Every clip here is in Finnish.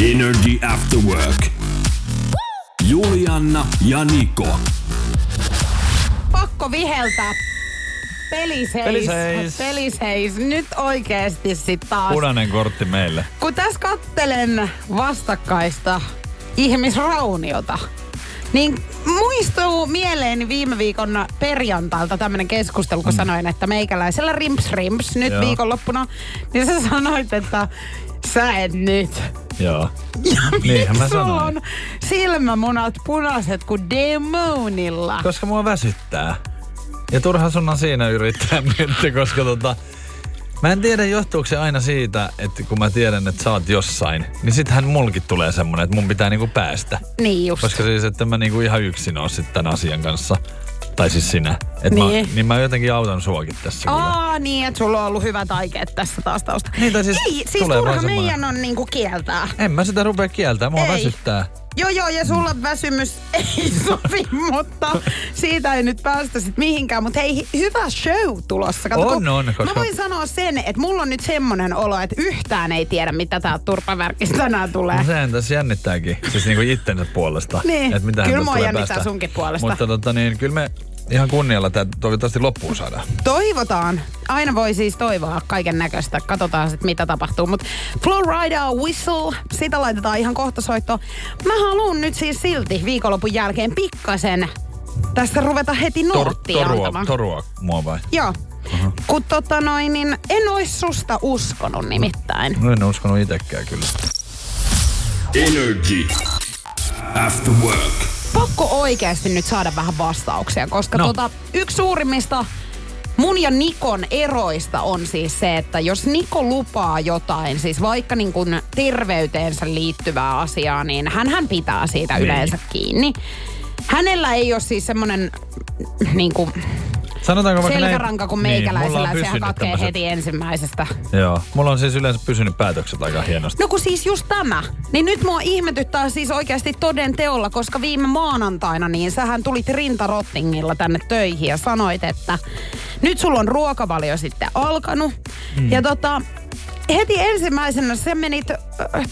Energy After Work. Julianna ja Niko. Pakko viheltää. Peliseis. Peliseis. Peliseis. Nyt oikeesti sit taas. Punainen kortti meille. Kun tässä kattelen vastakkaista ihmisrauniota, niin muistuu mieleeni viime viikon perjantailta tämmönen keskustelu, kun sanoin, että meikäläisellä rimps rimps nyt Mm. Joo. viikonloppuna, niin sä sanoit, että sä et nyt. Joo. Ja Niinhän mä sanoin. on silmämunat punaiset kuin demonilla? Koska mua väsyttää. Ja turha sun on siinä yrittää nyt, koska tota... Mä en tiedä, johtuuko se aina siitä, että kun mä tiedän, että sä oot jossain, niin sittenhän mulkin tulee semmonen, että mun pitää niinku päästä. Niin just. Koska siis, että mä niinku ihan yksin oon sitten tämän asian kanssa. Tai siis sinä. Et Niin. Mä, niin mä jotenkin autan suokin tässä kyllä. Aa, niin, että sulla on ollut hyvät aikeet tässä taas tausta. Niin, tai siis Ei, siis turha meidän on niinku kieltää. En mä sitä rupea kieltämään, mua Ei. väsyttää. Joo, joo, ja sulla väsymys ei sovi, mutta siitä ei nyt päästä sit mihinkään. Mutta hei, hyvä show tulossa. On, kun on, Mä koska- voin sanoa sen, että mulla on nyt semmonen olo, että yhtään ei tiedä, mitä tää turpavärkistä tänään tulee. No sehän tässä jännittääkin, siis niinku itsensä puolesta. Niin. Kyllä mua tulee jännittää päästä. sunkin puolesta. Mutta tota niin, kyllä me ihan kunnialla tämä toivottavasti loppuun saadaan. Toivotaan. Aina voi siis toivoa kaiken näköistä. Katsotaan sitten mitä tapahtuu. Mutta Florida Whistle, sitä laitetaan ihan kohta soittoon. Mä haluan nyt siis silti viikonlopun jälkeen pikkasen tästä ruveta heti noottia torua, antamaan. torua mua vai? Joo. Kun tota noin, niin en ois susta uskonut nimittäin. No en uskonut itekään kyllä. Energy After Work. Pakko oikeasti nyt saada vähän vastauksia, koska No. tota, yksi suurimmista mun ja Nikon eroista on siis se, että jos Niko lupaa jotain, siis vaikka niin kuin terveyteensä liittyvää asiaa, niin hän pitää siitä Niin. yleensä kiinni. Hänellä ei ole siis semmoinen niin kuin Sanotaanko vaikka selkäranka kuin niin, meikäläisellä, että sehän katkee tämmöset- heti ensimmäisestä. Joo, mulla on siis yleensä pysynyt päätökset aika hienosti. No kun siis just tämä. Niin nyt mua ihmetyttää siis oikeasti toden teolla, koska viime maanantaina niin sähän tulit rintarottingilla tänne töihin ja sanoit, että nyt sulla on ruokavalio sitten alkanut. Mm. Ja tota, heti ensimmäisenä sä menit äh,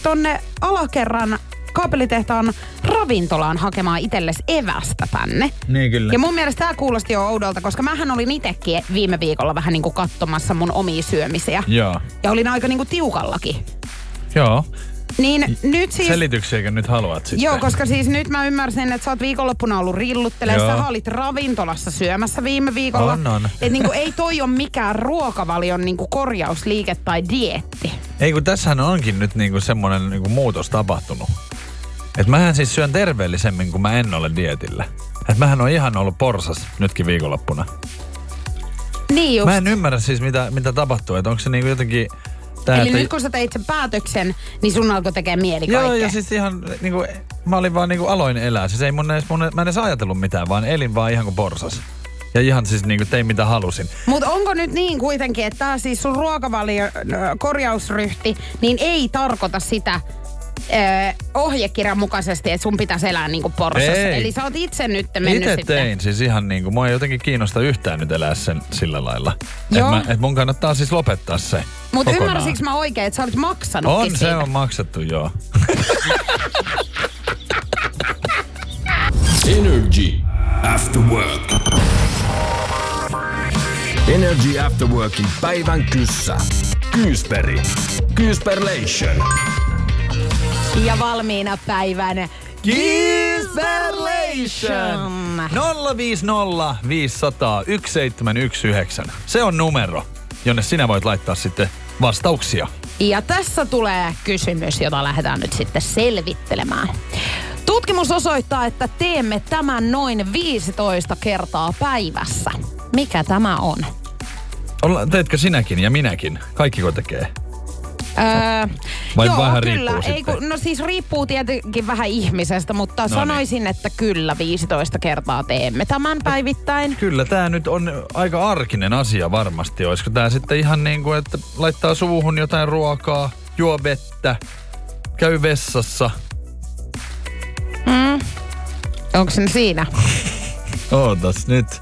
tonne alakerran kaapelitehtaan ravintolaan hakemaan itsellesi evästä tänne. Niin kyllä. Ja mun mielestä tämä kuulosti jo oudolta, koska mähän olin itsekin viime viikolla vähän niin kuin katsomassa mun omia syömisiä. Joo. Ja olin aika niin kuin tiukallakin. Joo. Niin nyt siis... Selityksiäkö nyt haluat sitten? Joo, koska siis nyt mä ymmärsin, että sä oot viikonloppuna ollut rilluttelemaan. Sä olit ravintolassa syömässä viime viikolla. On, on. Et niinku ei toi ole mikään ruokavalion niinku korjausliike tai dietti. Ei kun tässähän onkin nyt niinku semmonen niinku muutos tapahtunut. Et mähän siis syön terveellisemmin, kun mä en ole dietillä. Et mähän on ihan ollut porsas nytkin viikonloppuna. Niin just. Mä en ymmärrä siis mitä, mitä tapahtuu, että onko se niinku jotenkin... Tää, Eli että- nyt kun sä teit sen päätöksen, niin sun alkoi tekee mieli Joo, kaikkea. ja siis ihan niinku, mä olin vaan niinku aloin elää. Siis ei mun edes, mun, mä en edes ajatellut mitään, vaan elin vaan ihan kuin porsas. Ja ihan siis niinku tein mitä halusin. Mutta onko nyt niin kuitenkin, että tämä siis sun ruokavalio korjausryhti, niin ei tarkoita sitä ö, ohjekirjan mukaisesti, että sun pitäisi elää niin kuin porsas. Ei. Eli sä oot itse nyt mennyt Itse sitten. tein siis ihan niinku, mua ei jotenkin kiinnosta yhtään nyt elää sen sillä lailla. Joo. Että et mun kannattaa siis lopettaa se Mutta ymmärsikö mä oikein, että sä olit maksanutkin On, se siitä? on maksettu, joo. Energy After Work. Energy After Workin päivän kyssä. Kyysperi. Kyysperlation. Ja valmiina päivän Kisperlation! 050 500 1719. Se on numero, jonne sinä voit laittaa sitten vastauksia. Ja tässä tulee kysymys, jota lähdetään nyt sitten selvittelemään. Tutkimus osoittaa, että teemme tämän noin 15 kertaa päivässä. Mikä tämä on? Olla, teetkö sinäkin ja minäkin? Kaikkiko tekee? Öö, Vai joo, vähän kyllä. riippuu Ei, kun, no siis riippuu tietenkin vähän ihmisestä, mutta niin. sanoisin, että kyllä 15 kertaa teemme tämän päivittäin. Kyllä tämä nyt on aika arkinen asia varmasti. Olisiko tämä sitten ihan niin kuin, että laittaa suuhun jotain ruokaa, juo vettä, käy vessassa. Onko se siinä? Ootas nyt.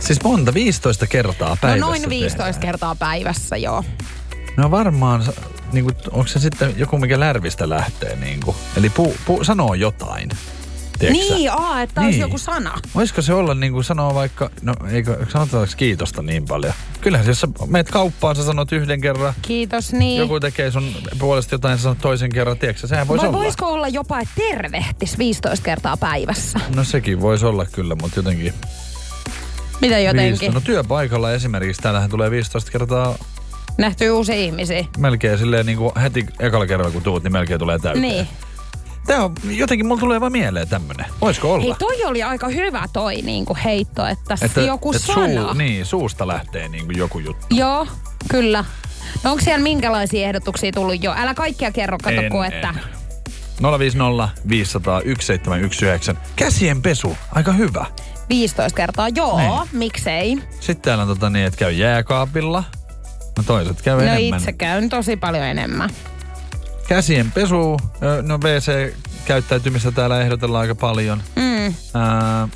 Siis monta, 15 kertaa No päivässä noin 15 tehdään. kertaa päivässä, joo. No varmaan, niin kuin, onko se sitten joku, mikä lärvistä lähtee? Niin kuin. Eli pu, pu, sanoo jotain. Tiedätkö? Niin, aa, että olisi Niin. joku sana. Voisiko se olla niin kuin sanoa vaikka, no eikö, sanotaanko kiitosta niin paljon? Kyllähän jos sä meet kauppaan, sä sanot yhden kerran, Kiitos, niin. joku tekee sun puolesta jotain, sä sanot toisen kerran, tiedätkö sehän voisi Vai olla. voisiko olla jopa, että tervehtis 15 kertaa päivässä? No sekin voisi olla kyllä, mutta jotenkin. Mitä jotenkin? 15. No työpaikalla esimerkiksi, täällähän tulee 15 kertaa Nähty uusia ihmisiä. melkein silleen niin kuin heti ekalla kerralla kun tuut, niin melkein tulee täyteen. Niin. Tää on, jotenkin mulla tulee vaan mieleen tämmönen. Voisiko olla? Hei, toi oli aika hyvä toi niinku heitto, että, että, joku että sana. Suu, niin, suusta lähtee niin kuin joku juttu. Joo, kyllä. No onko siellä minkälaisia ehdotuksia tullut jo? Älä kaikkia kerro, kato En, kun että... en. 050 500 1719. Käsien pesu, aika hyvä. 15 kertaa, joo, Niin. miksei? Sitten täällä on tota niin, että käy jääkaapilla. No toiset käy No enemmän. itse käyn tosi paljon enemmän. Käsien pesu, no WC-käyttäytymistä täällä ehdotellaan aika paljon. Mm. Ää,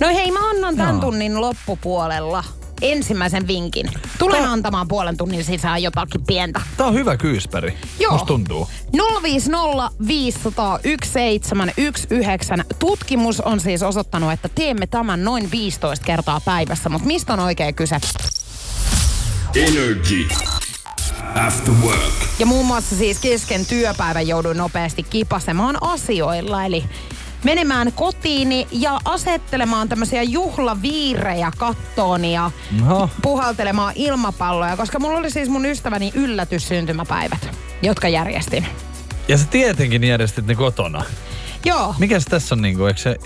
No hei, mä annan tämän Joo. tunnin loppupuolella ensimmäisen vinkin. Tulen Tää- antamaan puolen tunnin sisään jotakin pientä. tää on hyvä kyysperi. Joo. Musta tuntuu. 050 500 1719. Tutkimus on siis osoittanut, että teemme tämän noin 15 kertaa päivässä, mutta mistä on oikea kyse? Energy. After work. Ja muun muassa siis kesken työpäivän jouduin nopeasti kipasemaan asioilla, eli menemään kotiini ja asettelemaan tämmöisiä juhlaviirejä kattoon ja Oho. puhaltelemaan ilmapalloja, koska mulla oli siis mun ystäväni yllätyssyntymäpäivät, jotka järjestin. Ja sä tietenkin järjestit ne kotona. Joo. Mikäs tässä on niinku, eikö se,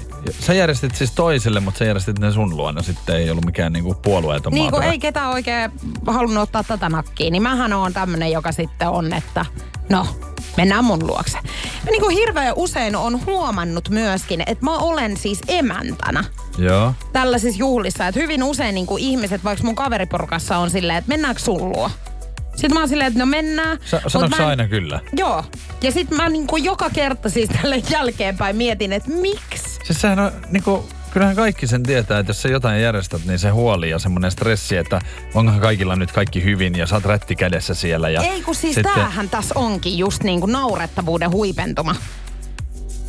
sä järjestit siis toiselle, mutta sä järjestit ne sun luona sitten, ei ollut mikään niinku puolueeton Niin kuin maaperä. ei ketään oikein halunnut ottaa tätä nakkiin, niin mähän on tämmönen, joka sitten on, että no, mennään mun luokse. Ja niin kuin hirveän usein on huomannut myöskin, että mä olen siis emäntänä Joo. tällaisissa juhlissa. Että hyvin usein niin kuin ihmiset, vaikka mun kaveriporukassa on silleen, että mennäänkö sun luo? Sitten mä oon silleen, että no mennään. Mut sanoiko mä aina kyllä? Joo. Ja sitten mä niin kuin joka kerta siis tälle jälkeenpäin mietin, että miksi? Siis sehän on niinku, kyllähän kaikki sen tietää, että jos sä jotain järjestät, niin se huoli ja semmoinen stressi, että onkohan kaikilla nyt kaikki hyvin ja oot rätti kädessä siellä. Ja Ei kun siis sitten- tämähän tässä onkin just niin kuin naurettavuuden huipentuma.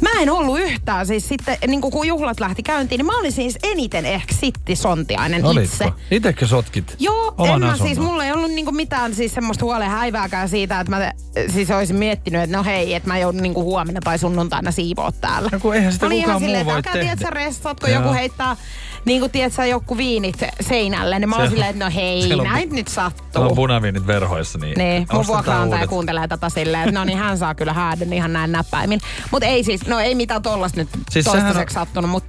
Mä en ollut yhtään siis sitten, niin kuin kun juhlat lähti käyntiin, niin mä olin siis eniten ehkä sittisontiainen itse. Olitko? Itekö sotkit? Joo, oman en mä siis, mulla ei ollut niinku mitään siis semmoista huolen häivääkään siitä, että mä siis olisin miettinyt, että no hei, että mä joudun niinku huomenna tai sunnuntaina siivoa täällä. No kun eihän sitä Mä kukaan ihan silleen, muu voi että tehdä. tiedät sä ressat, kun Joo. joku heittää niinku tiedät sä joku viinit seinälle, niin mä Se- silleen, että no hei, on- näin nyt Täällä on sattuu. punaviinit verhoissa, niin, Niin, mun vuokraantaja kuuntelee tätä silleen, että no niin hän saa kyllä häädön ihan näin näppäimin. Mut ei siis, no ei mitään tollasta nyt Siis sehän toistaiseksi on- sattunut, mut,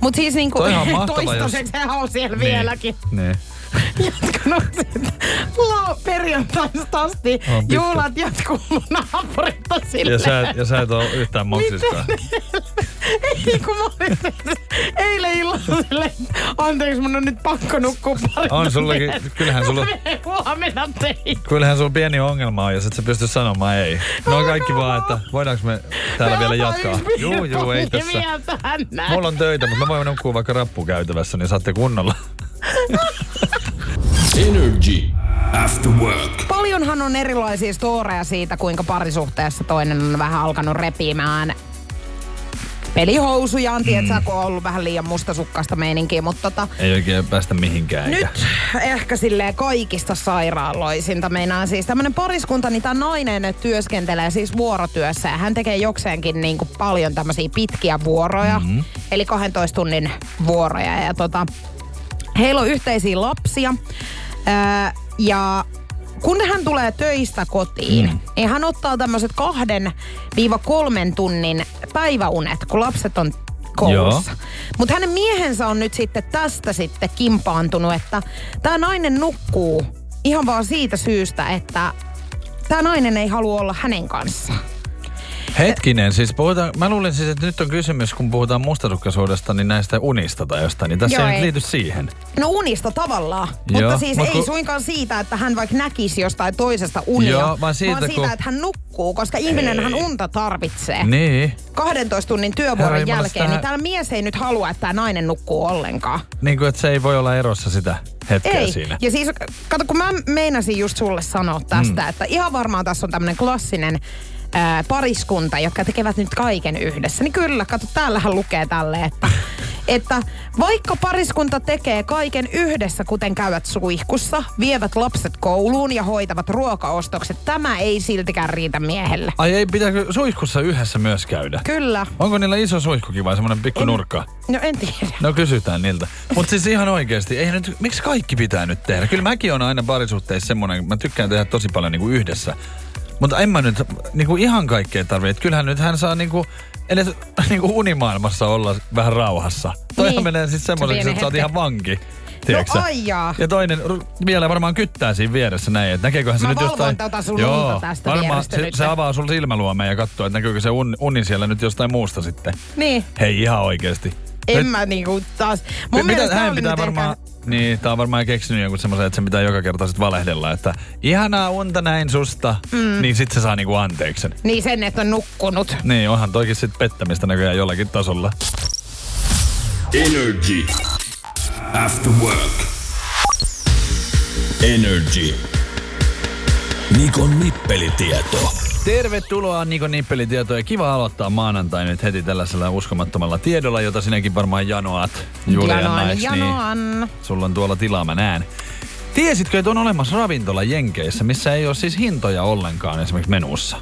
mut siis niinku on mahtava, jos- toistaiseksi sehän on siellä vieläkin Niin. jatkunut sitten lau- perjantaista asti. On. Juhlat jatkuu mun naapurilta silleen. Ja sä, ja sä et ole yhtään moksiskaan. Ei kun mä olin eilen illalla anteeksi mun on nyt pakko nukkua pari On sullakin, kyllähän sulla, huomenna teihin. kyllähän sulla pieni ongelma on, jos et sä pysty sanomaan ei. No on kaikki vaan, että voidaanko me täällä vielä jatkaa. Juu, juu, ei tässä. Mulla on töitä, mutta mä voin nukkua vaikka rappukäytävässä, niin saatte kunnolla. Energy. After work. Paljonhan on erilaisia storeja siitä, kuinka parisuhteessa toinen on vähän alkanut repimään pelihousujaan, tiedätkö, kun on ollut vähän liian mustasukkaista meininkiä, mutta tota, Ei oikein päästä mihinkään. eikä. Nyt ehkä silleen kaikista sairaaloisinta meinaan siis tämmönen pariskunta, niin tämä nainen työskentelee siis vuorotyössä ja hän tekee jokseenkin niin kuin paljon tämmöisiä pitkiä vuoroja, mm-hmm. eli 12 tunnin vuoroja ja tota, heillä on yhteisiä lapsia ää, ja kun hän tulee töistä kotiin, mm. niin hän ottaa tämmöiset kahden viiva kolmen tunnin päiväunet, kun lapset on koulussa. Mutta hänen miehensä on nyt sitten tästä sitten kimpaantunut, että tämä nainen nukkuu ihan vaan siitä syystä, että tämä nainen ei halua olla hänen kanssaan. Hetkinen, siis puhutaan, mä luulin siis, että nyt on kysymys, kun puhutaan mustasukkaisuudesta, niin näistä unista tai jostain, niin tässä Joo, ei, nyt liity siihen. No unista tavallaan, Joo, mutta siis mut ei kun- suinkaan siitä, että hän vaikka näkisi jostain toisesta unia, Joo, vaan siitä, vaan siitä, kun- että hän nukkuu, koska ihminen hän unta tarvitsee. Niin. 12 tunnin Herra työvuoron Jumala, jälkeen, sitä- niin täällä mies ei nyt halua, että tämä nainen nukkuu ollenkaan. Niin kuin, että se ei voi olla erossa sitä hetkeä Ei. siinä. Ja siis, kato, kun mä meinasin just sulle sanoa tästä, Mm. että ihan varmaan tässä on tämmöinen klassinen ää, pariskunta, jotka tekevät nyt kaiken yhdessä. Niin kyllä, kato, täällähän lukee tälle, että, että vaikka pariskunta tekee kaiken yhdessä, kuten käyvät suihkussa, vievät lapset kouluun ja hoitavat ruokaostokset, tämä ei siltikään riitä miehelle. Ai ei, pitääkö suihkussa yhdessä myös käydä? Kyllä. Onko niillä iso suihkukin vai semmoinen pikku nurkka? No en tiedä. No kysytään niiltä. Mutta siis ihan oikeasti, ei nyt, miksi kaikki pitää nyt tehdä? Kyllä mäkin on aina parisuhteissa semmoinen, mä tykkään tehdä tosi paljon niinku yhdessä. Mutta en mä nyt niinku ihan kaikkea tarvitse. Kyllähän nyt hän saa niinku, edes niinku unimaailmassa olla vähän rauhassa. Toihan Niin. menee siis semmoiseksi, pieni että sä oot ihan vanki. tiedätkö No aijaa. Ja toinen ru- vielä varmaan kyttää siinä vieressä näin, että näkeeköhän se Mä nyt jostain... tota sun Joo, tästä varmaan se, nyt. se avaa sun silmäluomeen ja katsoo, että näkyykö se un, uni siellä nyt jostain muusta sitten. Niin. Hei, ihan oikeesti. En Nyt- mä niinku taas... Mun mitä, mielestä hän pitää varmaan, ehkä- niin, tää on varmaan keksinyt jonkun semmoisen, että se pitää joka kerta sit valehdella, että ihanaa unta näin susta, mm. niin sit se saa niinku anteeksi sen. Niin sen, että on nukkunut. Niin, onhan toikin sit pettämistä näköjään jollakin tasolla. Energy. After work. Energy. Nikon nippelitieto. Tervetuloa Nikon Nippelitietoja. Kiva aloittaa maanantai nyt heti tällaisella uskomattomalla tiedolla, jota sinäkin varmaan janoat. Juliana, Janoan, eiks janoan. Niin? Sulla on tuolla tilaa, mä näen. Tiesitkö, että on olemassa ravintola Jenkeissä, missä ei ole siis hintoja ollenkaan esimerkiksi menussa?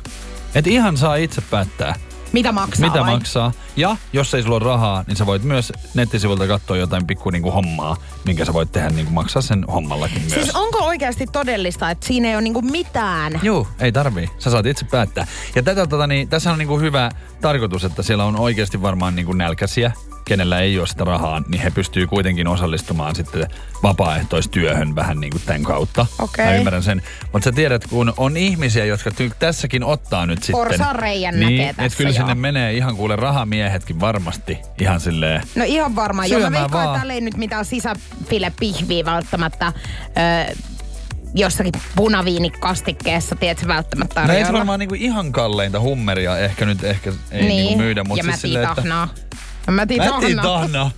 Et ihan saa itse päättää, Mitä maksaa mitä vai? maksaa. Ja jos ei sulla ole rahaa, niin sä voit myös nettisivulta katsoa jotain pikku niinku hommaa, minkä sä voit tehdä niinku maksaa sen hommallakin myös. Siis onko oikeasti todellista, että siinä ei ole niinku mitään? Joo, ei tarvii. Sä saat itse päättää. Ja tätä, tota, niin, tässä on niinku hyvä tarkoitus, että siellä on oikeasti varmaan niinku nälkäisiä, kenellä ei ole sitä rahaa, niin he pystyy kuitenkin osallistumaan sitten vapaaehtoistyöhön vähän niin kuin tämän kautta. Okei. Mä ymmärrän sen. Mutta sä tiedät, kun on ihmisiä, jotka ty- tässäkin ottaa nyt sitten... Porsaanreiän niin, näkee et tässä, kyllä sinne joo. menee ihan kuule rahamiehetkin varmasti ihan silleen... No ihan varmaan. Joo, mä veikkaan, että täällä ei nyt mitään sisäfilepihviä välttämättä ö, jossakin punaviinikastikkeessa, tiedätkö, välttämättä No ei se tarjolla. varmaan niinku ihan kalleinta hummeria ehkä nyt ehkä ei niin. niinku myydä, mutta ja siis silleen, että... No, Mäti Mäti tahnaa. tahna.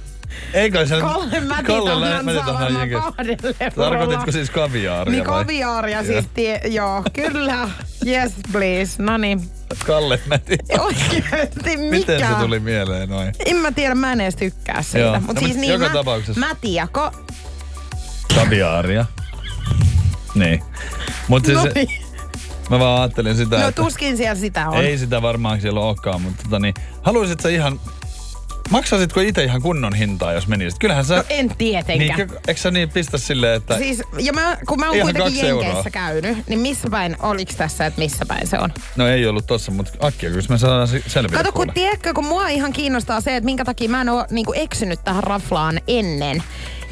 Eikö se... Kalle mäti Kalle tahnan mäti saa tahnan varmaan Jenkeissä. kahdelle. Tarkoititko siis kaviaaria Niin vai? kaviaaria Joo. siis, tie, joo, kyllä. Yes, please. No niin. Kalle mäti. Oikeesti mikä? Miten se tuli mieleen noin? En mä tiedä, mä en edes tykkää siitä. Joo. Mut No, siis mut niin, joka mä, tapauksessa. Mäti ja ko... Kaviaaria. Niin. Mutta No siis, niin. mä vaan ajattelin sitä, No että tuskin siellä sitä on. ei sitä varmaan siellä olekaan, mutta tota niin, haluaisit sä ihan, maksasitko itse ihan kunnon hintaa, jos menisit? Kyllähän sä, No en tietenkään. niin, eikö sä niin pistä silleen, että Siis, ja mä, kun mä oon kuitenkin kaksi euroa. Jenkeissä käynyt, niin missä päin, oliks tässä, että missä päin se on? no ei ollut tossa, mutta Akkia, kyllä me saadaan se- selville Kato, kun tiedätkö, kun mua ihan kiinnostaa se, että minkä takia mä en ole niinku eksynyt tähän raflaan ennen.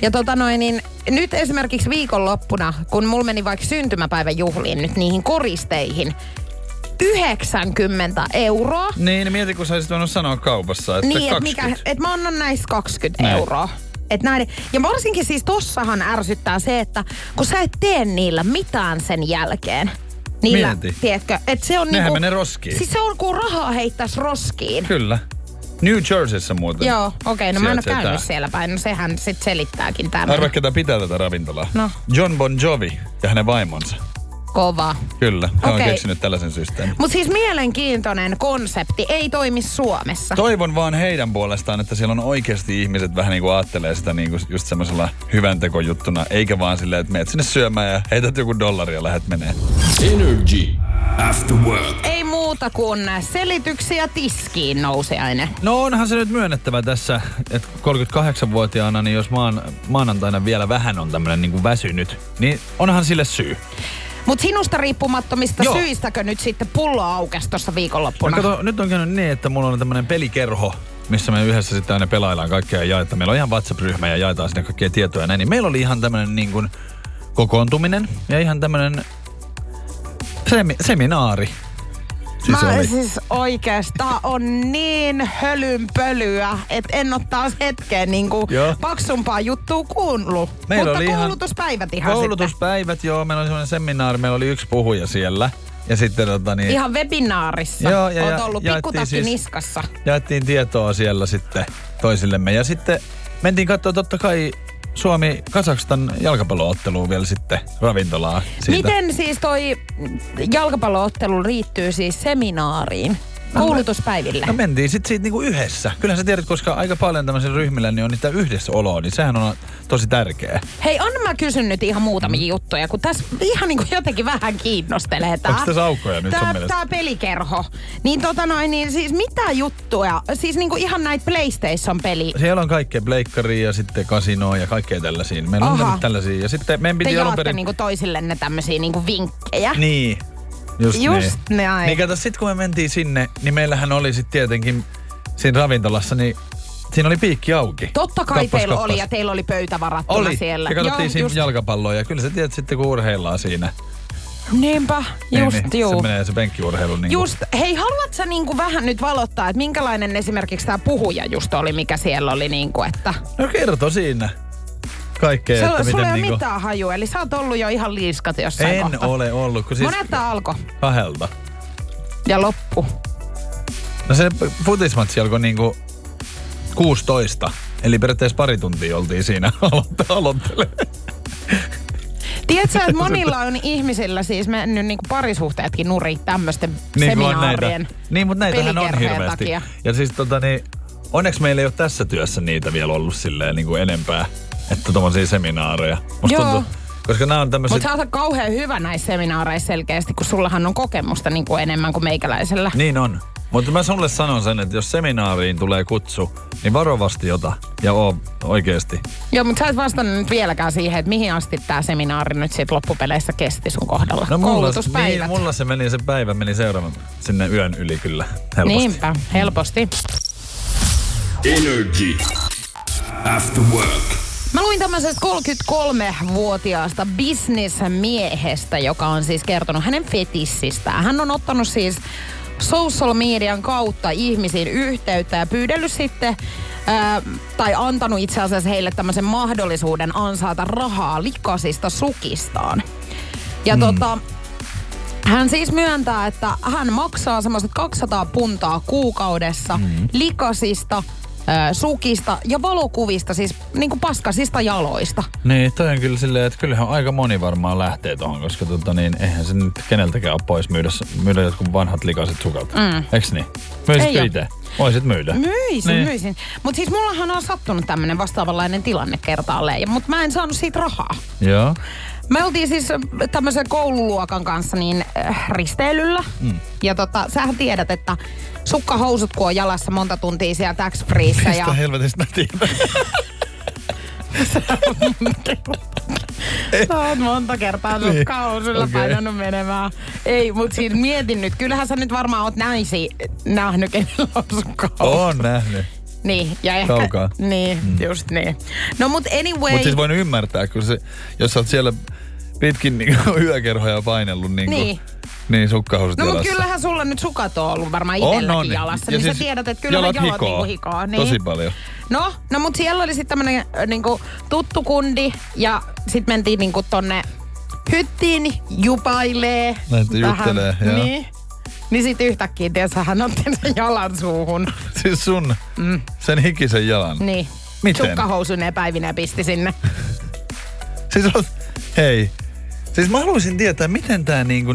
Ja tota noin, niin nyt esimerkiksi viikonloppuna, kun mulla meni vaikka syntymäpäivän juhliin nyt niihin koristeihin, 90 euroa. Niin, niin mieti, kun sä olisit voinut sanoa kaupassa, että Niin, että 20. mikä, et mä annan näistä 20 Näin. euroa. Et näin, ja varsinkin siis tossahan ärsyttää se, että kun sä et tee niillä mitään sen jälkeen. Niillä, Mieti. tiedätkö, että se on Nehän niinku, menee roskiin. Siis se on kuin rahaa heittäisi roskiin. Kyllä. New Jerseyssä muuten. Joo, okei, no mä en ole käynyt tää. siellä päin. No sehän sit selittääkin tämän. Arva, ketä pitää tätä ravintolaa. No. John Bon Jovi ja hänen vaimonsa. Kova. Kyllä, hän on Okei. keksinyt tällaisen systeemin. Mutta siis mielenkiintoinen konsepti ei toimi Suomessa. Toivon vaan heidän puolestaan, että siellä on oikeasti ihmiset vähän niin kuin ajattelee sitä niin kuin just semmoisella hyvän tekojuttuna, eikä vaan silleen, että meet sinne syömään ja heität joku dollari ja lähdet menee. Energy. After work. ei muuta kuin selityksiä tiskiin nouseainen. No onhan se nyt myönnettävä tässä, että 38-vuotiaana, niin jos maan, maanantaina vielä vähän on tämmöinen niin kuin väsynyt, niin onhan sille syy. Mutta sinusta riippumattomista Joo. syistäkö nyt sitten pullo aukesi tuossa No viikonloppuna? kato, nyt on käynyt niin, että mulla on tämmöinen pelikerho, missä me yhdessä sitten aina pelaillaan kaikkea ja jaetaan. Meillä on ihan WhatsApp-ryhmä ja jaetaan sinne kaikkea tietoa ja näin. Niin meillä oli ihan tämmöinen niin kuin kokoontuminen ja ihan tämmöinen Semi, seminaari. Siis Mä oli. siis oikeastaan on niin hölynpölyä, että en ole taas hetkeen niinku paksumpaa juttua kuullut. Meillä Mutta oli ihan- koulutuspäivät ihan sitten. Koulutuspäivät, joo. Meillä oli semmoinen seminaari, meillä oli yksi puhuja siellä. Ja sitten tota niin, Ihan webinaarissa. Joo, ja- Oot ja ollut jaettiin pikkutakki siis- niskassa. jaettiin tietoa siellä sitten toisillemme. Ja sitten mentiin katsoa totta kai Suomi-Kasakstan jalkapallootteluun vielä sitten ravintolaa siitä. Miten siis toi jalkapalloottelu liittyy siis seminaariin? Koulutuspäiville. No mentiin sitten siitä niinku yhdessä. Kyllähän sä tiedät, koska aika paljon tämmöisellä ryhmillä niin on niitä yhdessäoloa, niin sehän on tosi tärkeä. Hei, on mä kysyn nyt ihan muutamia juttuja, kun tässä ihan niin kuin jotenkin vähän kiinnostelee tää. Onks tässä aukkoja nyt tää, tää pelikerho. Niin tota noin, niin siis mitä juttuja? Siis niinku ihan näitä PlayStation-peli. Siellä on kaikkea pleikkaria ja sitten kasinoa ja kaikkea tällaisia. Meillä on Aha. nyt tällaisia. Ja sitten meidän Te piti alun jaatte perin... niinku toisillenne tämmöisiä niinku vinkkejä. Niin. Just, Just niin. näin. Niin kato, sit kun me mentiin sinne, niin meillähän oli sitten tietenkin siinä ravintolassa, niin siinä oli piikki auki. Totta kai Kappas, teillä kappas. oli ja teillä oli pöytä varattuna Oli. siellä. Ja katsottiin Joo, siinä just. jalkapalloa ja kyllä sä tiedät sitten kun urheillaan siinä. Niinpä, just niin, niin, juu. Se menee se penkkiurheilu. Niin Just, hei, haluatko sä niinku vähän nyt valottaa, että minkälainen esimerkiksi tämä puhuja just oli, mikä siellä oli niinku, että... No kerto siinä kaikkea, Sulla, että sulla miten ei ole niinku... mitään hajua, eli sä oot ollut jo ihan liiskat jossain En kohtaa. ole ollut, kun siis Monet tää alkoi kahdelta. ja loppu. No se futismatsi alkoi niinku 16. Eli periaatteessa pari tuntia oltiin siinä aloitte- aloittelemaan. Tiedätkö, että monilla on ihmisillä siis mennyt niinku parisuhteetkin nurin tämmöisten Niin, seminaarien. Niin, mutta näitähän on hirveästi. takia. Ja siis tota niin, onneksi meillä ei ole tässä työssä niitä vielä ollut silleen niin kuin enempää. Että tommosia seminaareja. Musta Joo. tuntuu, koska nämä on tämmöiset... Mutta sä oot kauhean hyvä näissä seminaareissa selkeästi, kun sullahan on kokemusta niin kuin enemmän kuin meikäläisellä. Niin on. Mutta mä sulle sanon sen, että jos seminaariin tulee kutsu, niin varovasti ota ja oo oikeesti. Joo, mutta sä et vastannut nyt vieläkään siihen, että mihin asti tämä seminaari nyt sit loppupeleissä kesti sun kohdalla. No mulla, niin, mulla se meni, se päivä meni seuraavan sinne yön yli kyllä helposti. Niinpä, helposti. Energy. After work. Mä luin tämmöisestä 33-vuotiaasta bisnesmiehestä, joka on siis kertonut hänen fetissistään. Hän on ottanut siis social median kautta ihmisiin yhteyttä ja pyydellyt sitten ää, tai antanut itse asiassa heille tämmöisen mahdollisuuden ansaata rahaa likaisista sukistaan. Ja mm. tota, hän siis myöntää, että hän maksaa semmoiset 200 puntaa kuukaudessa mm. likasista, ö, sukista ja valokuvista, siis niinku paskasista jaloista. Niin, toi on kyllä silleen, että kyllähän aika moni varmaan lähtee tuohon, koska tota niin, eihän se nyt keneltäkään ole pois myydä, myydä jotkut vanhat likaiset sukat. Mm. Eiks niin? Myisitkö itse? Voisit myydä. Myisin, Niin. niin. myisin. Mutta siis mullahan on sattunut tämmöinen vastaavanlainen tilanne kertaalleen, mutta mä en saanut siitä rahaa. Joo. Me oltiin siis tämmöisen koululuokan kanssa niin äh, risteilyllä. Mm. Ja tota, sähän tiedät, että sukkahousut kun on jalassa monta tuntia siellä tax freeissä Mistä ja helvetistä mä tiedän? Sä oot monta kertaa Niin, sukkahousuilla okay. painanut menemään. Ei, mut siis mietin nyt. Kyllähän sä nyt varmaan oot näisi nähnyt, kenellä on sukkahousut. Oon nähnyt. Niin, ja ehkä... Kaukaa. Niin, mm. just niin. No mut anyway... Mutta siis voin ymmärtää, kun se, jos sä oot siellä pitkin niin yökerhoja painellut niin, Niin. niin. niin sukkahousut No mutta kyllähän sulla nyt sukat on ollut varmaan On, itselläkin on. jalassa. Ja niin siis sä tiedät, että kyllä jalat jalat hikoo. niinku hikoo. Niin. Tosi paljon. No, no mut siellä oli sitten tämmönen niinku tuttu kundi ja sit mentiin niinku tonne hyttiin jupailee. Vähän. juttelee, joo. Niin. Niin sit yhtäkkiä, tiedätkö, hän otti sen jalan suuhun. Siis sun, mm. sen hikisen jalan. Niin. Miten? Sukkahousuneen päivinä pisti sinne. Siis oot, hei. Siis mä haluaisin tietää, miten tää niinku,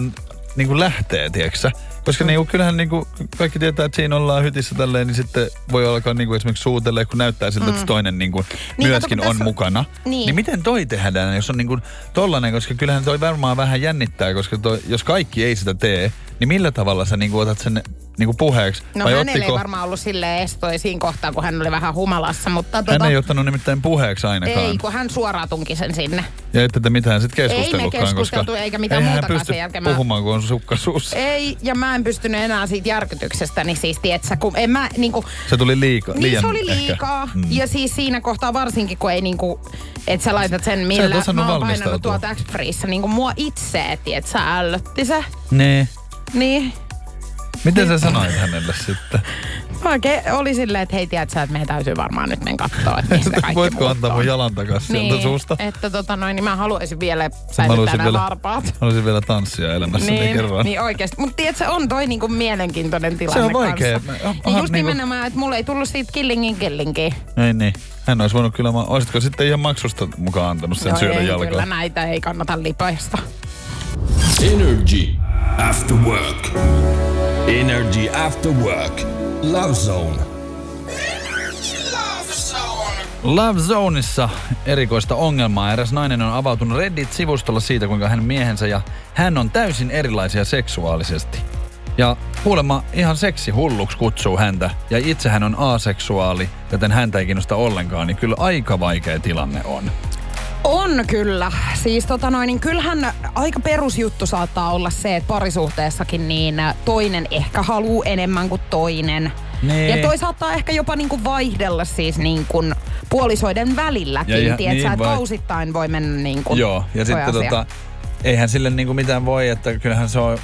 niinku lähtee, tieksä? Koska niinku, kyllähän niinku, kaikki tietää, että siinä ollaan hytissä tälleen, niin sitten voi alkaa niinku esimerkiksi suutelee, kun näyttää siltä, että se toinen niinku Niin, myöskin kato, on tässä- mukana. Niin. niin miten toi tehdään, jos on niinku tollanen, koska kyllähän toi varmaan vähän jännittää, koska toi, jos kaikki ei sitä tee, niin millä tavalla sä niinku otat sen niinku puheeksi? No vai hänellä ottiko, ei varmaan ollut silleen estoi siinä kohtaa, kun hän oli vähän humalassa, mutta tota, hän ei ottanut nimittäin puheeksi ainakaan. ei, kun hän suoraan tunki sen sinne. Ja ette te mitään sitten Ei me keskustellutkaan, keskusteltu koska eikä mitään eihän hän muutakaan sen jälkeen. Puhumaan, kun on sukka suussa. Ei, ja mä en pystynyt enää siitä järkytyksestä, niin siis tietsä, kun en mä niinku... Se tuli liika, Niin liian se oli ehkä. liikaa. Mm. Ja siis siinä kohtaa varsinkin, kun ei niinku, että sä laitat sen et millä osannut mä oon painanut tuolta X-Freeissä, niinku mua itse, että et sä ällötti se. Niin. Niin. Miten sä sanoit hänelle sitten? Mä Oikein oli silleen, että hei, tiedät sä, että meidän täytyy varmaan nyt mennä katsoa, että mistä kaikki Voitko muut antaa on. mun jalan takas sieltä niin, suusta? että tota noin, niin mä haluaisin vielä Mä säilyttää haluaisin nämä vielä, varpaat. haluaisin vielä tanssia elämässäni Niin, kerran. niin oikeesti. Mutta tiedätkö, on toi niinku mielenkiintoinen tilanne Se on vaikea. Kanssa. Onhan Ja just niinku- nimenomaan, että mulla ei tullut siitä killingin killinkiin. Ei niin. Hän olisi voinut kyllä, ma- olisitko sitten ihan maksusta mukaan antanut sen No syödä ei, jalkaa? kyllä näitä ei kannata lipaista. Energy After Work. Energy After Work. Love Zone. Love Zoneissa erikoista ongelmaa. Eräs nainen on avautunut Reddit-sivustolla siitä, kuinka hänen miehensä ja hän on täysin erilaisia seksuaalisesti. Ja kuulemma ihan seksihulluksi kutsuu häntä. Ja itse hän on aseksuaali, joten häntä ei kiinnosta ollenkaan. Niin kyllä aika vaikea tilanne on. On kyllä. Siis tota noin, niin kyllähän aika perusjuttu saattaa olla se, että parisuhteessakin niin toinen ehkä haluaa enemmän kuin toinen. Niin. Ja toi saattaa ehkä jopa niinku vaihdella siis niin kuin puolisoiden välilläkin. Ja ihan- Tiedät niin sä, että vai- kausittain voi mennä niin kuin Joo, ja sitten tota, eihän sille niinku mitään voi, että kyllähän se on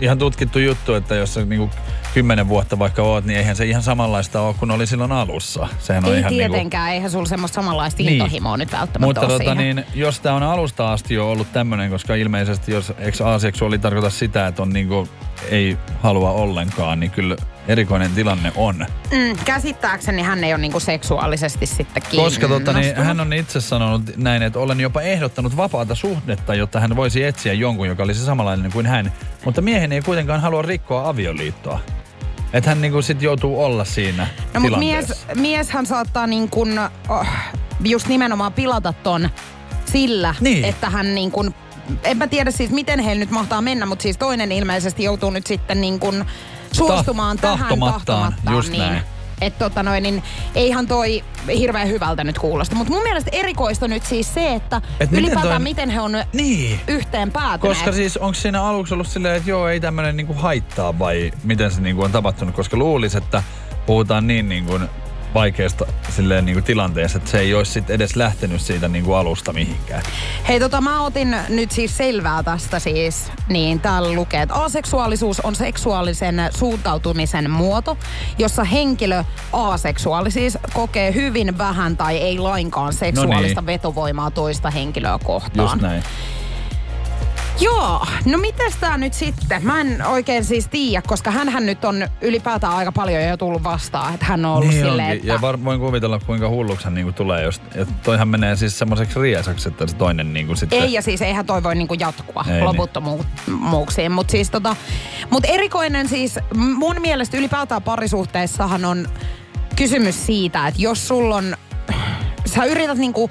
ihan tutkittu juttu, että jos sä niinku kymmenen vuotta vaikka oot, niin eihän se ihan samanlaista ole kuin oli silloin alussa. Sehän on Ei ihan niinku, tietenkään, eihän sulla semmoista samanlaista Niin. intohimoa nyt välttämättä Mutta tota, siihen. niin, jos tämä on alusta asti jo ollut tämmöinen, koska ilmeisesti jos eikö aseksuaali tarkoita sitä, että on niinku, ei halua ollenkaan, niin kyllä erikoinen tilanne on. Mm, käsittääkseni hän ei ole niinku seksuaalisesti sitten Koska tota, niin, hän on itse sanonut näin, että olen jopa ehdottanut vapaata suhdetta, jotta hän voisi etsiä jonkun, joka olisi samanlainen kuin hän. Mutta miehen ei kuitenkaan halua rikkoa avioliittoa. Että hän niinku sit joutuu olla siinä No mutta mies, mieshän saattaa niin kuin, oh, just nimenomaan pilata ton sillä, Niin. että hän niin kuin, en mä tiedä siis miten heillä nyt mahtaa mennä, mutta siis toinen ilmeisesti joutuu nyt sitten niin kuin suostumaan Ta- tähän tahtomattaan. just niin, näin. Että tota noin, niin eihän toi hirveän hyvältä nyt kuulosta. Mutta mun mielestä erikoista nyt siis se, että Et miten ylipäätään toi- miten he on Niin. yhteen päätyneet. Koska siis onko siinä aluksi ollut silleen, että joo, ei tämmöinen niinku haittaa vai miten se niinku on tapahtunut? Koska luulisi, että puhutaan niin niinku vaikeasta silleen niinku tilanteessa, että se ei olisi sit edes lähtenyt siitä niinku alusta mihinkään. Hei tota mä otin nyt siis selvää tästä siis, niin täällä lukee, että aseksuaalisuus on seksuaalisen suuntautumisen muoto, jossa henkilö aseksuaali siis kokee hyvin vähän tai ei lainkaan seksuaalista No niin. vetovoimaa toista henkilöä kohtaan. Just näin. Joo, no mites tää nyt sitten? Mä en oikein siis tiedä, koska hän nyt on ylipäätään aika paljon jo tullut vastaan, että hän on ollut Niin silleen, että... Ja var, voin kuvitella, kuinka hulluksi hän niinku tulee. Jos, ja toihan menee siis semmoiseksi riesaksi, että se toinen niinku sitten... Ei, ja siis eihän toi voi niinku jatkua Ei niin. loputtomuuksiin. Mutta siis tota, mut erikoinen siis, mun mielestä ylipäätään parisuhteessahan on kysymys siitä, että jos sulla on, sä yrität niinku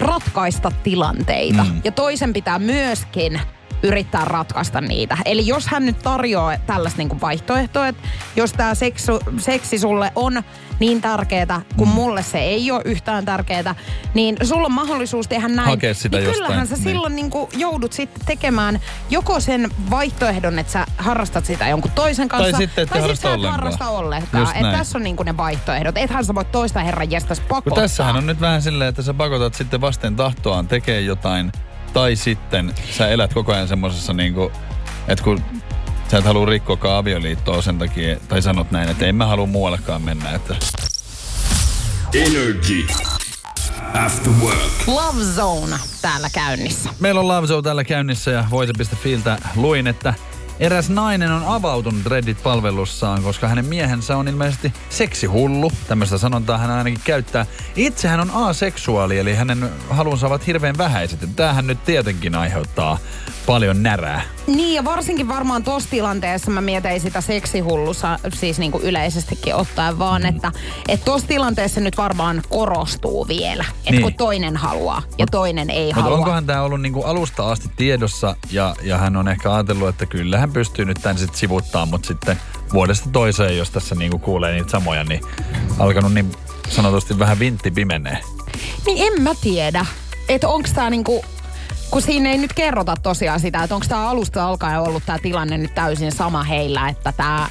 ratkaista tilanteita Mm. ja toisen pitää myöskin yrittää ratkaista niitä. Eli jos hän nyt tarjoaa tällaista niinku vaihtoehtoa, että jos tämä seksi sulle on niin tärkeää, kun mulle se ei ole yhtään tärkeää, niin sulla on mahdollisuus tehdä näin. Hakea sitä niin jostain, kyllähän sä niin. silloin niinku joudut sitten tekemään joko sen vaihtoehdon, että sä harrastat sitä jonkun toisen kanssa, sitten et tai harrasta sit sä et ollenkaan. harrasta ollenkaan. Et tässä on niinku ne vaihtoehdot. Ethän sä voi toista herran jestas Kun pakottaa. tässähän on nyt vähän silleen, että sä pakotat sitten vasten tahtoaan tekee jotain, tai sitten sä elät koko ajan semmosessa niinku, että kun sä et halua rikkoakaan avioliittoa sen takia, tai sanot näin, että en mä halua muuallekaan mennä, että Energy After Work. Love Zone täällä käynnissä. Meillä on Love Show täällä käynnissä ja voise.filtä luin, että eräs nainen on avautunut Reddit-palvelussaan, koska hänen miehensä on ilmeisesti seksihullu. Tämmöistä sanontaa hän ainakin käyttää. Itse hän on aseksuaali, eli hänen halunsa ovat hirveän vähäiset. Tämähän nyt tietenkin aiheuttaa paljon närää. Niin ja varsinkin varmaan tuossa tilanteessa mä mietin sitä seksihullussa, siis niin kuin yleisestikin ottaen vaan, mm. että et tuossa tilanteessa nyt varmaan korostuu vielä. Että Niin. kun toinen haluaa ja toinen ei Mutta halua. onkohan tämä ollut niinku alusta asti tiedossa ja, ja hän on ehkä ajatellut, että kyllä hän pystyy nyt tämän sitten sivuttaa, mutta sitten vuodesta toiseen, jos tässä niinku kuulee niitä samoja, niin alkanut niin sanotusti vähän vintti pimenee. Niin en mä tiedä, että onko tämä niinku, kun siinä ei nyt kerrota tosiaan sitä, että onko tämä alusta alkaen ollut tämä tilanne nyt täysin sama heillä, että tämä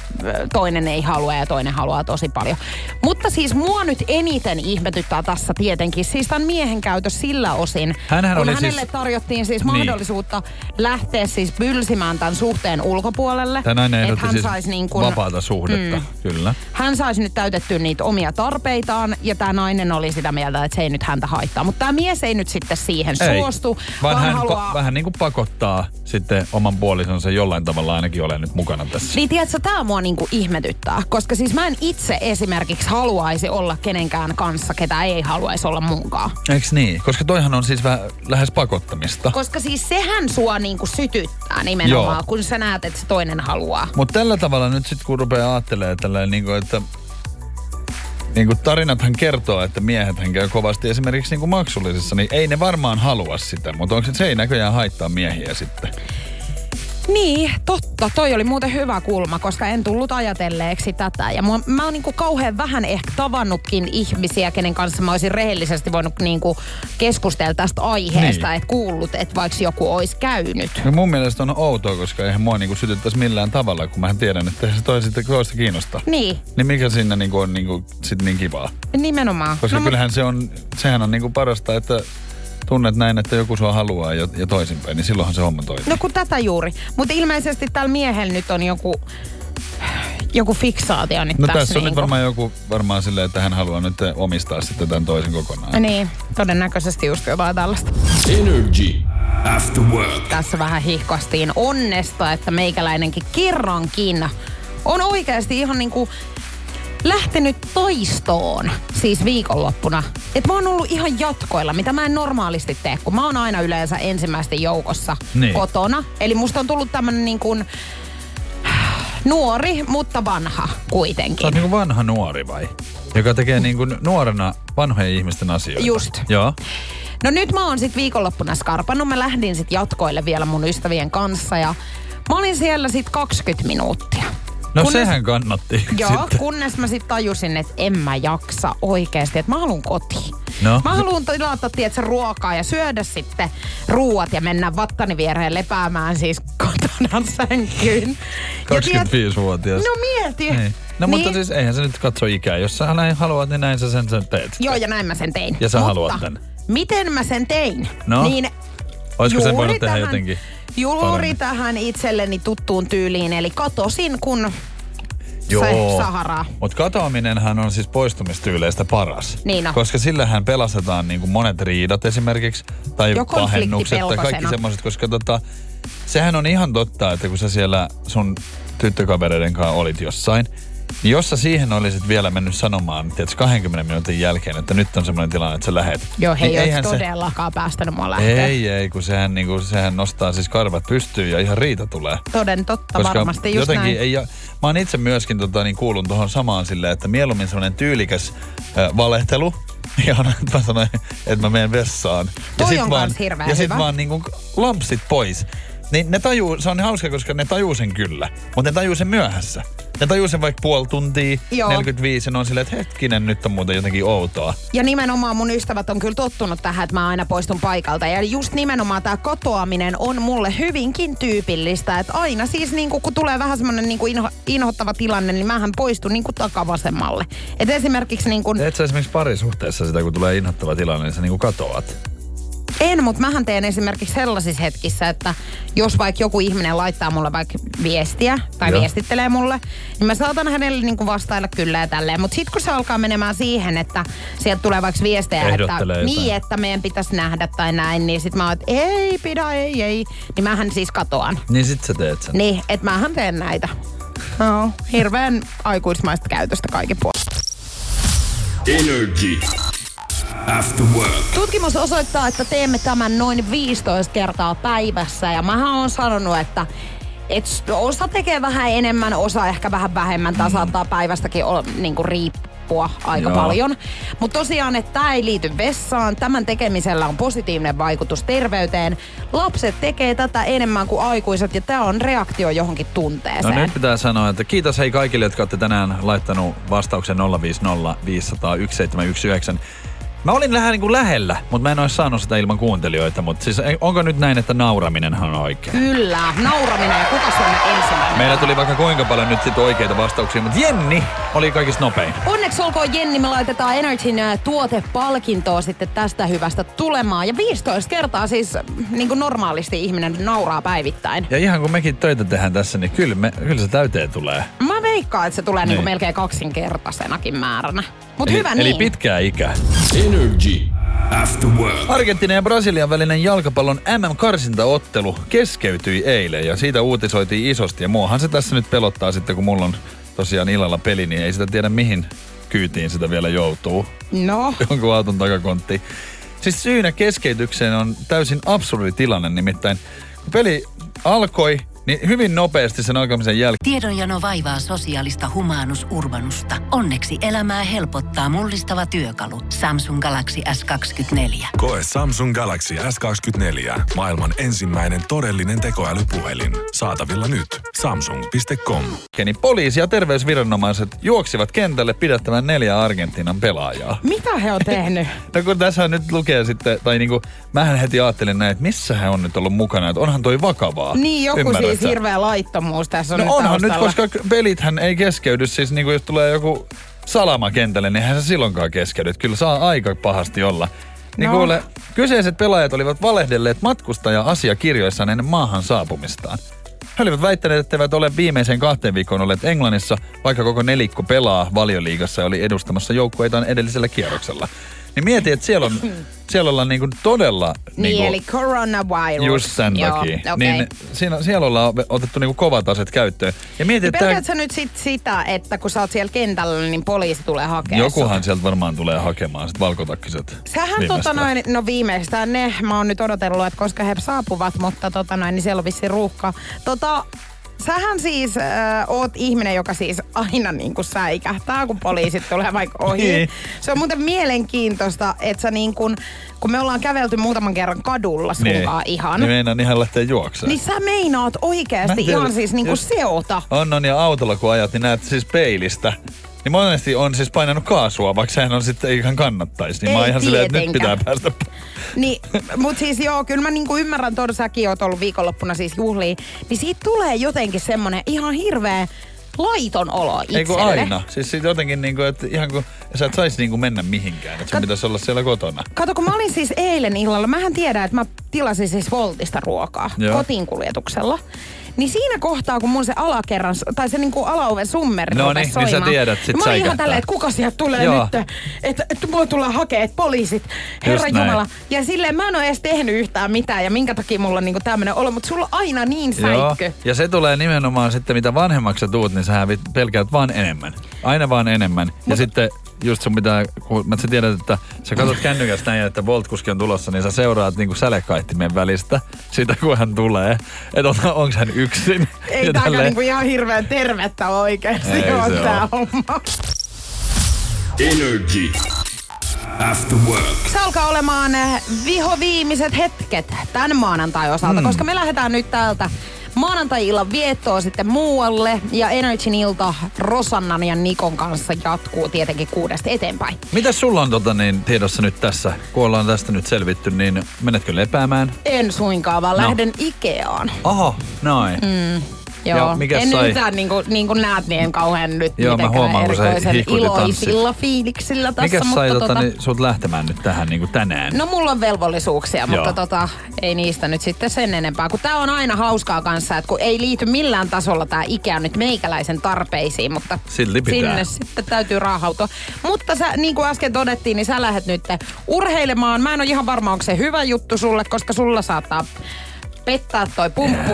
toinen ei halua ja toinen haluaa tosi paljon. Mutta siis mua nyt eniten ihmetyttää tässä tietenkin, siis tämän miehen käytös sillä osin, Hänhän kun oli hänelle siis- tarjottiin siis Niin. mahdollisuutta lähteä siis pylsimään tämän suhteen ulkopuolelle. Tämä nainen että ehdotti hän siis saisi niin kuin, vapaata suhdetta, mm. kyllä. hän saisi nyt täytettyä niitä omia tarpeitaan ja tämä nainen oli sitä mieltä, että se ei nyt häntä haittaa. Mutta tämä mies ei nyt sitten siihen Ei, suostu, vaan, vaan hän haluaa... pa- vähän niin kuin pakottaa sitten oman puolisonsa jollain tavalla ainakin ole nyt mukana tässä. Niin tiedätkö, tämä mua niinku ihmetyttää, koska siis mä en itse esimerkiksi haluaisi olla kenenkään kanssa, ketä ei haluaisi olla munkaan. Eiks niin? Koska toihan on siis vähän lähes pakottamista. Koska siis sehän sua niinku sytyttää nimenomaan, Joo. kun sä näet, että se toinen haluaa. Mutta tällä tavalla nyt sitten kun rupeaa ajattelemaan tällä niin kuin, että niin kuin tarinathan kertoo, että miehethän käy kovasti esimerkiksi niin kuin maksullisissa, niin ei ne varmaan halua sitä, mutta onko se, se ei näköjään haittaa miehiä sitten? Niin, totta. Toi oli muuten hyvä kulma, koska en tullut ajatelleeksi tätä. Ja mua, mä oon niinku kauhean vähän ehkä tavannutkin ihmisiä, kenen kanssa mä olisin rehellisesti voinut niinku keskustella tästä aiheesta, Niin. että kuullut, että vaikka joku olisi käynyt. No mun mielestä on outoa, koska eihän mua niin kuin sytyttäisi millään tavalla, kun mä tiedän, että se toi sitten toista kiinnostaa. Niin, Niin mikä siinä niin kuin on niin kuin, sit niin kivaa? nimenomaan. Koska No, kyllähän se on, sehän on niin kuin parasta, että tunnet näin, että joku sua haluaa ja, ja toisinpäin, niin silloinhan se homma toimii. No kun tätä juuri. Mutta ilmeisesti tällä miehellä nyt on joku, joku fiksaatio nyt No tässä. tässä on nyt niinku. varmaan joku varmaan silleen, että hän haluaa nyt omistaa sitten tämän toisen kokonaan. Niin, todennäköisesti just jotain tällaista. Energy After Work. Tässä vähän hihkastiin onnesta, että meikäläinenkin kerrankin on oikeasti ihan niinku lähtenyt toistoon siis viikonloppuna. Et mä oon ollut ihan jatkoilla, mitä mä en normaalisti tee, kun mä oon aina yleensä ensimmäisten joukossa Niin. kotona. Eli musta on tullut tämmönen niin kuin nuori, mutta vanha Sä kuitenkin. oot niinku vanha nuori vai? Joka tekee niinku nuorena vanhojen ihmisten asioita. Just. Joo. No nyt mä oon sit viikonloppuna skarpannut. Mä lähdin sit jatkoille vielä mun ystävien kanssa ja mä olin siellä sit 20 minuuttia. No Kunnes- sehän kannatti Joo, sitten. kunnes mä sitten tajusin, että en mä jaksa oikeasti, että mä haluan kotiin. No. Mä haluan tilata, tiedätkö, ruokaa ja syödä sitten ruuat ja mennä vattani viereen lepäämään siis kotona sänkyyn. Ja tiedät- 25-vuotias. No mieti. Niin. No niin, mutta siis eihän se nyt katso ikää. Jos sä näin haluat, niin näin sä sen, sen teet. Joo, ja näin mä sen tein. Ja sä Mutta haluat tän. miten mä sen tein? No, niin Olisiko sen voinut tehdä jotenkin Juuri tähän itselleni tuttuun tyyliin, eli katosin, kun Joo. Saharaa. Mutta katoaminenhan on siis poistumistyyleistä paras. Niin on. Koska sillähän pelastetaan niinku monet riidat esimerkiksi. Tai Jo pahennukset tai kaikki semmoiset. Koska tota, sehän on ihan totta, että kun sä siellä sun tyttökavereiden kanssa olit jossain, niin jos sä siihen olisit vielä mennyt sanomaan, tiedätkö, 20 minuutin jälkeen, että nyt on semmoinen tilanne, että sä lähet. Joo, he niin ei ole se- todellakaan päästänyt mua lähteä. Ei, ei, kun sehän, niinku, sehän nostaa siis karvat pystyyn ja ihan riita tulee. Toden totta, varmasti just jotenkin näin. ei, ja, mä oon itse myöskin tota, niin kuulun tuohon samaan silleen, että mieluummin semmoinen tyylikäs äh, valehtelu, ja että mä sanoin, että mä menen vessaan. Toi ja sit on vaan, Ja sit hyvä. vaan niinku lampsit pois. Niin ne tajuu, se on hauska, koska ne tajuu sen kyllä, mutta ne tajuu sen myöhässä. Ne tajuu sen vaikka puoli tuntia, Joo. 45, ja ne on silleen, että hetkinen, nyt on muuten jotenkin outoa. Ja nimenomaan mun ystävät on kyllä tottunut tähän, että mä aina poistun paikalta. Ja just nimenomaan tämä katoaminen on mulle hyvinkin tyypillistä. Että aina siis niinku, kun tulee vähän semmoinen niinku inho, inhottava tilanne, niin mähän poistun niinku takavasemmalle. Et esimerkiksi niinku, Teet sä esimerkiksi parisuhteessa sitä, kun tulee inhottava tilanne, niin sä niinku katoat. En, mutta mähän teen esimerkiksi sellaisissa hetkissä, että jos vaikka joku ihminen laittaa mulle vaikka viestiä tai Joo. viestittelee mulle, niin mä saatan hänelle niinku vastailla kyllä ja tälleen. Mutta sitten kun se alkaa menemään siihen, että sieltä tulee vaikka viestejä, että, jotain. niin, että meidän pitäisi nähdä tai näin, niin sitten mä oon, että ei pidä, ei, ei. Niin mähän siis katoan. Niin sit sä teet sen. Niin, että mähän teen näitä. No, hirveän aikuismaista käytöstä kaiken puolesta. Energy After Work. Tutkimus osoittaa, että teemme tämän noin 15 kertaa päivässä ja mä oon sanonut, että et osa tekee vähän enemmän, osa ehkä vähän vähemmän. Tämä saattaa päivästäkin olla, niin kuin riippua aika Joo. paljon. Mutta tosiaan, että tämä ei liity vessaan. Tämän tekemisellä on positiivinen vaikutus terveyteen. Lapset tekee tätä enemmän kuin aikuiset ja tämä on reaktio johonkin No tunteeseen. nyt pitää sanoa, että kiitos hei kaikille, jotka olette tänään laittanut vastauksen 050 500 1719. Mä olin vähän niin kuin lähellä, mutta mä en olisi saanut sitä ilman kuuntelijoita. Mutta siis onko nyt näin, että nauraminenhan on oikein? Kyllä, nauraminen ja kuka se on ensimmäinen? Meillä tuli vaikka kuinka paljon nyt sit oikeita vastauksia, mutta Jenni oli kaikista nopein. Onneksi olkoon Jenni, me laitetaan Energyn ää, tuotepalkintoa sitten tästä hyvästä tulemaan. Ja 15 kertaa siis niin kuin normaalisti ihminen nauraa päivittäin. Ja ihan kun mekin töitä tehdään tässä, niin kyllä, me, kyllä se täyteen tulee. Mä veikkaan, että se tulee niin. Niin. melkein kaksinkertaisenakin määränä. Mutta eli, hyvä eli niin. pitkää ikää. Energy. After Work. Argentiinan ja Brasilian välinen jalkapallon MM-karsintaottelu keskeytyi eilen ja siitä uutisoitiin isosti. Ja muahan se tässä nyt pelottaa sitten, kun mulla on tosiaan illalla peli, niin ei sitä tiedä mihin kyytiin sitä vielä joutuu. No, Jonkun auton takakonttiin. Siis syynä keskeytykseen on täysin absurdi tilanne, nimittäin kun peli alkoi, niin hyvin nopeasti sen alkamisen jälkeen Tiedonjano vaivaa sosiaalista humanus urbanusta. Onneksi elämää helpottaa mullistava työkalu. Samsung Galaxy S24. Koe Samsung Galaxy S24. Maailman ensimmäinen todellinen tekoälypuhelin. Saatavilla nyt. Samsung.com. niin poliisi ja terveysviranomaiset juoksivat kentälle pidättämään neljä Argentiinan pelaajaa. mitä he on tehnyt? No kun tässä nyt lukee sitten, tai niinku, mähän heti ajattelin näin, että missä hän on nyt ollut mukana, että onhan toi vakavaa. niin, joku Ymmärrät siis sä? hirveä laittomuus tässä on No nyt onhan nyt, koska pelithän ei keskeydy, siis niinku jos tulee joku salama kentälle, niin eihän se silloinkaan keskeydy. Kyllä saa aika pahasti olla. Niin No. kuule, kyseiset pelaajat olivat valehdelleet matkustaja-asiakirjoissaan ennen maahan saapumistaan. He olivat väittäneet, että eivät ole viimeiseen kahteen viikkoon olleet Englannissa, vaikka koko nelikko pelaa valioliigassa ja oli edustamassa joukkueitaan edellisellä kierroksella. Niin mieti, että siellä, on, siellä ollaan niinku todella... Niin, niinku, eli coronavirus. Just sen Joo, takia. okei. Niin siinä, siellä ollaan otettu niinku kovat aset käyttöön. Ja mieti, että tää- Pelkäätkö sä nyt sit sitä, että kun sä oot siellä kentällä, niin poliisi tulee hakemaan jokuhan sut? sieltä varmaan tulee hakemaan sit valkotakkiset. Sähän tota noin, no viimeistään ne, mä oon nyt odotellut, että koska he saapuvat, mutta tota noin, niin siellä on vissi ruuhka. Tota, sähän siis äh, oot ihminen, joka siis aina niin kuin säikähtää, kun poliisit tulee vaikka ohi. Niin. Se on muuten mielenkiintoista, että sä niin kuin, kun me ollaan kävelty muutaman kerran kadulla sunkaan ihan, Niin meinaan ihan lähteä juokseen. niin sä meinaat oikeasti ihan siis niin kuin seota. On, on, ja autolla kun ajat, niin näet siis peilistä. Niin monesti on siis painanut kaasua, vaikka sehän on sitten ihan kannattaisi. Niin mä oon Ei ihan silleen, että nyt pitää päästä. Niin, mut siis joo, kyllä mä niinku ymmärrän, että säkin oot ollut viikonloppuna siis juhliin. Niin siitä tulee jotenkin semmonen ihan hirveä laiton olo itselle. Ei kun aina. Siis siitä jotenkin niinku, että ihan kun sä et sais niinku mennä mihinkään. Että sun Kat- pitäisi olla siellä kotona. Kato, kun mä olin siis eilen illalla, mähän tiedän, että mä tilasin siis Voltista ruokaa Joo. kotiin kuljetuksella. Niin siinä kohtaa, kun mun se alakerran, tai se niinku alaoven summeri No niin, niin sä soimaan, tiedät, sit mä olin ihan tälleen, että kuka sieltä tulee Joo. nyt, että, että mua tulee hakea, että poliisit, herra. Jumala. Ja silleen mä en ole edes tehnyt yhtään mitään, ja minkä takia mulla on niinku tämmönen olo, mutta sulla on aina niin säikkö. Ja se tulee nimenomaan sitten, mitä vanhemmaksi sä tuut, niin sä pelkäät vaan enemmän. Aina vaan enemmän. Ja sitten just sun pitää, kun mä sä tiedät, että sä katsot kännykästä näin, että Voltkuski on tulossa, niin sä seuraat niinku sälekaihtimen välistä sitä, kun hän tulee. Että on, onks hän yksin. Ei Ja tälleen- niinku ihan hirveän tervettä oikeesti Ei on se tää oo. homma. Energy. After Work. Se alkaa olemaan eh, vihoviimeiset hetket tämän maanantai osalta, mm. koska me lähdetään nyt täältä maanantai-illan viettoa sitten muualle ja Energyn ilta Rosannan ja Nikon kanssa jatkuu tietenkin kuudesta eteenpäin. Mitäs sulla on tota, niin, tiedossa nyt tässä, kun ollaan tästä nyt selvitty, niin menetkö lepäämään? En suinkaan, vaan No. lähden Ikeaan. Oho, noin. Mm. Joo, mikäs en sai- yhtään niin kuin, niin kuin näet, niin en kauhean nyt Joo, mä huomaan, kun sä erikoisen ja iloisilla fiiliksillä tässä. Mikäs sai mutta tota, niin, sut lähtemään nyt tähän niin kuin tänään? No mulla on velvollisuuksia, Joo. mutta tota, ei niistä nyt sitten sen enempää. Kun tää on aina hauskaa kanssa, että kun ei liity millään tasolla tää Ikea nyt meikäläisen tarpeisiin, mutta Silti pitää. sinne sitten täytyy raahautua. Mutta sä, niin kuin äsken todettiin, niin sä lähdet nyt urheilemaan. Mä en ole ihan varma, onko se hyvä juttu sulle, koska sulla saattaa pettää toi pumppu.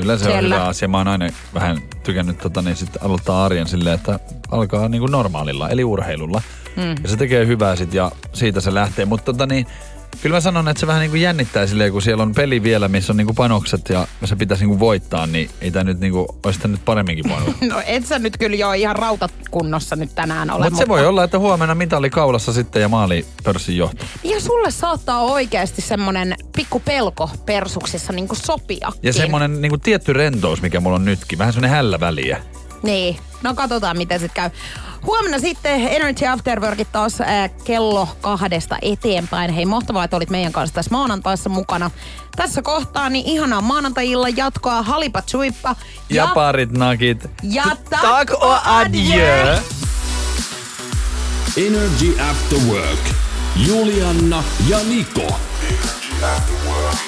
Kyllä se Siellä. on hyvä asia. Mä oon aina vähän tykännyt tota, niin sit aloittaa arjen silleen, että alkaa niin kuin normaalilla, eli urheilulla. Mm. Ja se tekee hyvää sit ja siitä se lähtee. Mutta tota niin, kyllä mä sanon, että se vähän niin kuin jännittää silleen, kun siellä on peli vielä, missä on niin kuin panokset ja se pitäisi niin kuin voittaa, niin ei tämä nyt niin kuin, olisi tämä nyt paremminkin voinut. No et sä nyt kyllä jo ihan rautakunnossa nyt tänään ole. Mut mutta se voi olla, että huomenna mitali kaulassa sitten ja maali pörssin johto. Ja sulle saattaa oikeasti semmonen pikku pelko persuksissa niin kuin sopia. Ja semmonen niin kuin tietty rentous, mikä mulla on nytkin. Vähän semmonen hällä väliä. Niin, no katsotaan miten sit käy. Huomenna sitten Energy Afterworkit taas äh, kello kahdesta eteenpäin. Hei, mahtavaa, että olit meidän kanssa tässä maanantaissa mukana. Tässä kohtaa niin ihanaa maanantai jatkoa. Halipa chuippa. Ja, ja parit nakit. Ja tak, tak o adieu. Energy After Work. Julianna ja Niko. Energy After Work.